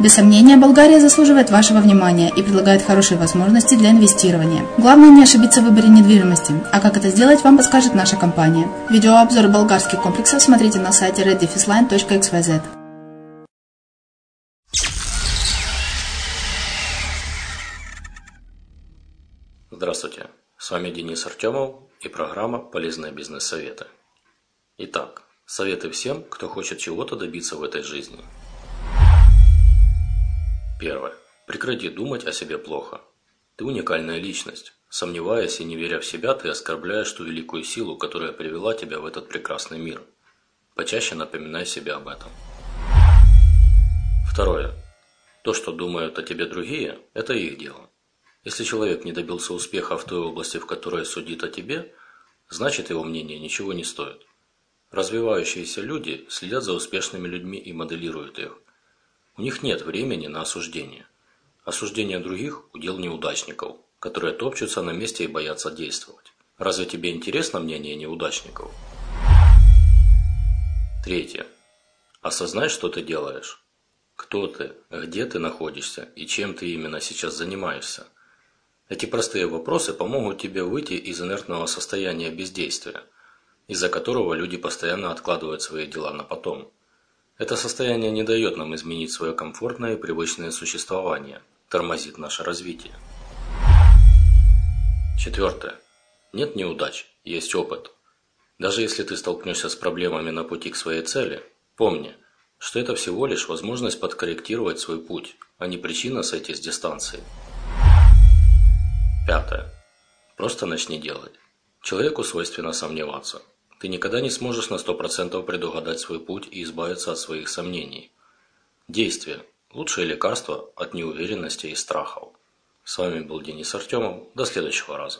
Без сомнения, Болгария заслуживает вашего внимания и предлагает хорошие возможности для инвестирования. Главное не ошибиться в выборе недвижимости, а как это сделать, вам подскажет наша компания. Видеообзор болгарских комплексов смотрите на сайте reddefisline.xyz. Здравствуйте, с вами Денис Артемов и программа «Полезные бизнес-советы». Итак, советы всем, кто хочет чего-то добиться в этой жизни. Первое. Прекрати думать о себе плохо. Ты уникальная личность. Сомневаясь и не веря в себя, ты оскорбляешь ту великую силу, которая привела тебя в этот прекрасный мир. Почаще напоминай себе об этом. Второе. То, что думают о тебе другие, это их дело. Если человек не добился успеха в той области, в которой судит о тебе, значит его мнение ничего не стоит. Развивающиеся люди следят за успешными людьми и моделируют их. У них нет времени на осуждение. Осуждение других – удел неудачников, которые топчутся на месте и боятся действовать. Разве тебе интересно мнение неудачников? Третье. Осознай, что ты делаешь. Кто ты, где ты находишься и чем ты именно сейчас занимаешься. Эти простые вопросы помогут тебе выйти из инертного состояния бездействия, из-за которого люди постоянно откладывают свои дела на потом. Это состояние не дает нам изменить свое комфортное и привычное существование, тормозит наше развитие. Четвертое. Нет неудач, есть опыт. Даже если ты столкнешься с проблемами на пути к своей цели, помни, что это всего лишь возможность подкорректировать свой путь, а не причина сойти с дистанции. Пятое. Просто начни делать. Человеку свойственно сомневаться. Ты никогда не сможешь на 100% предугадать свой путь и избавиться от своих сомнений. Действие – лучшее лекарство от неуверенности и страхов. С вами был Денис Артемов. До следующего раза.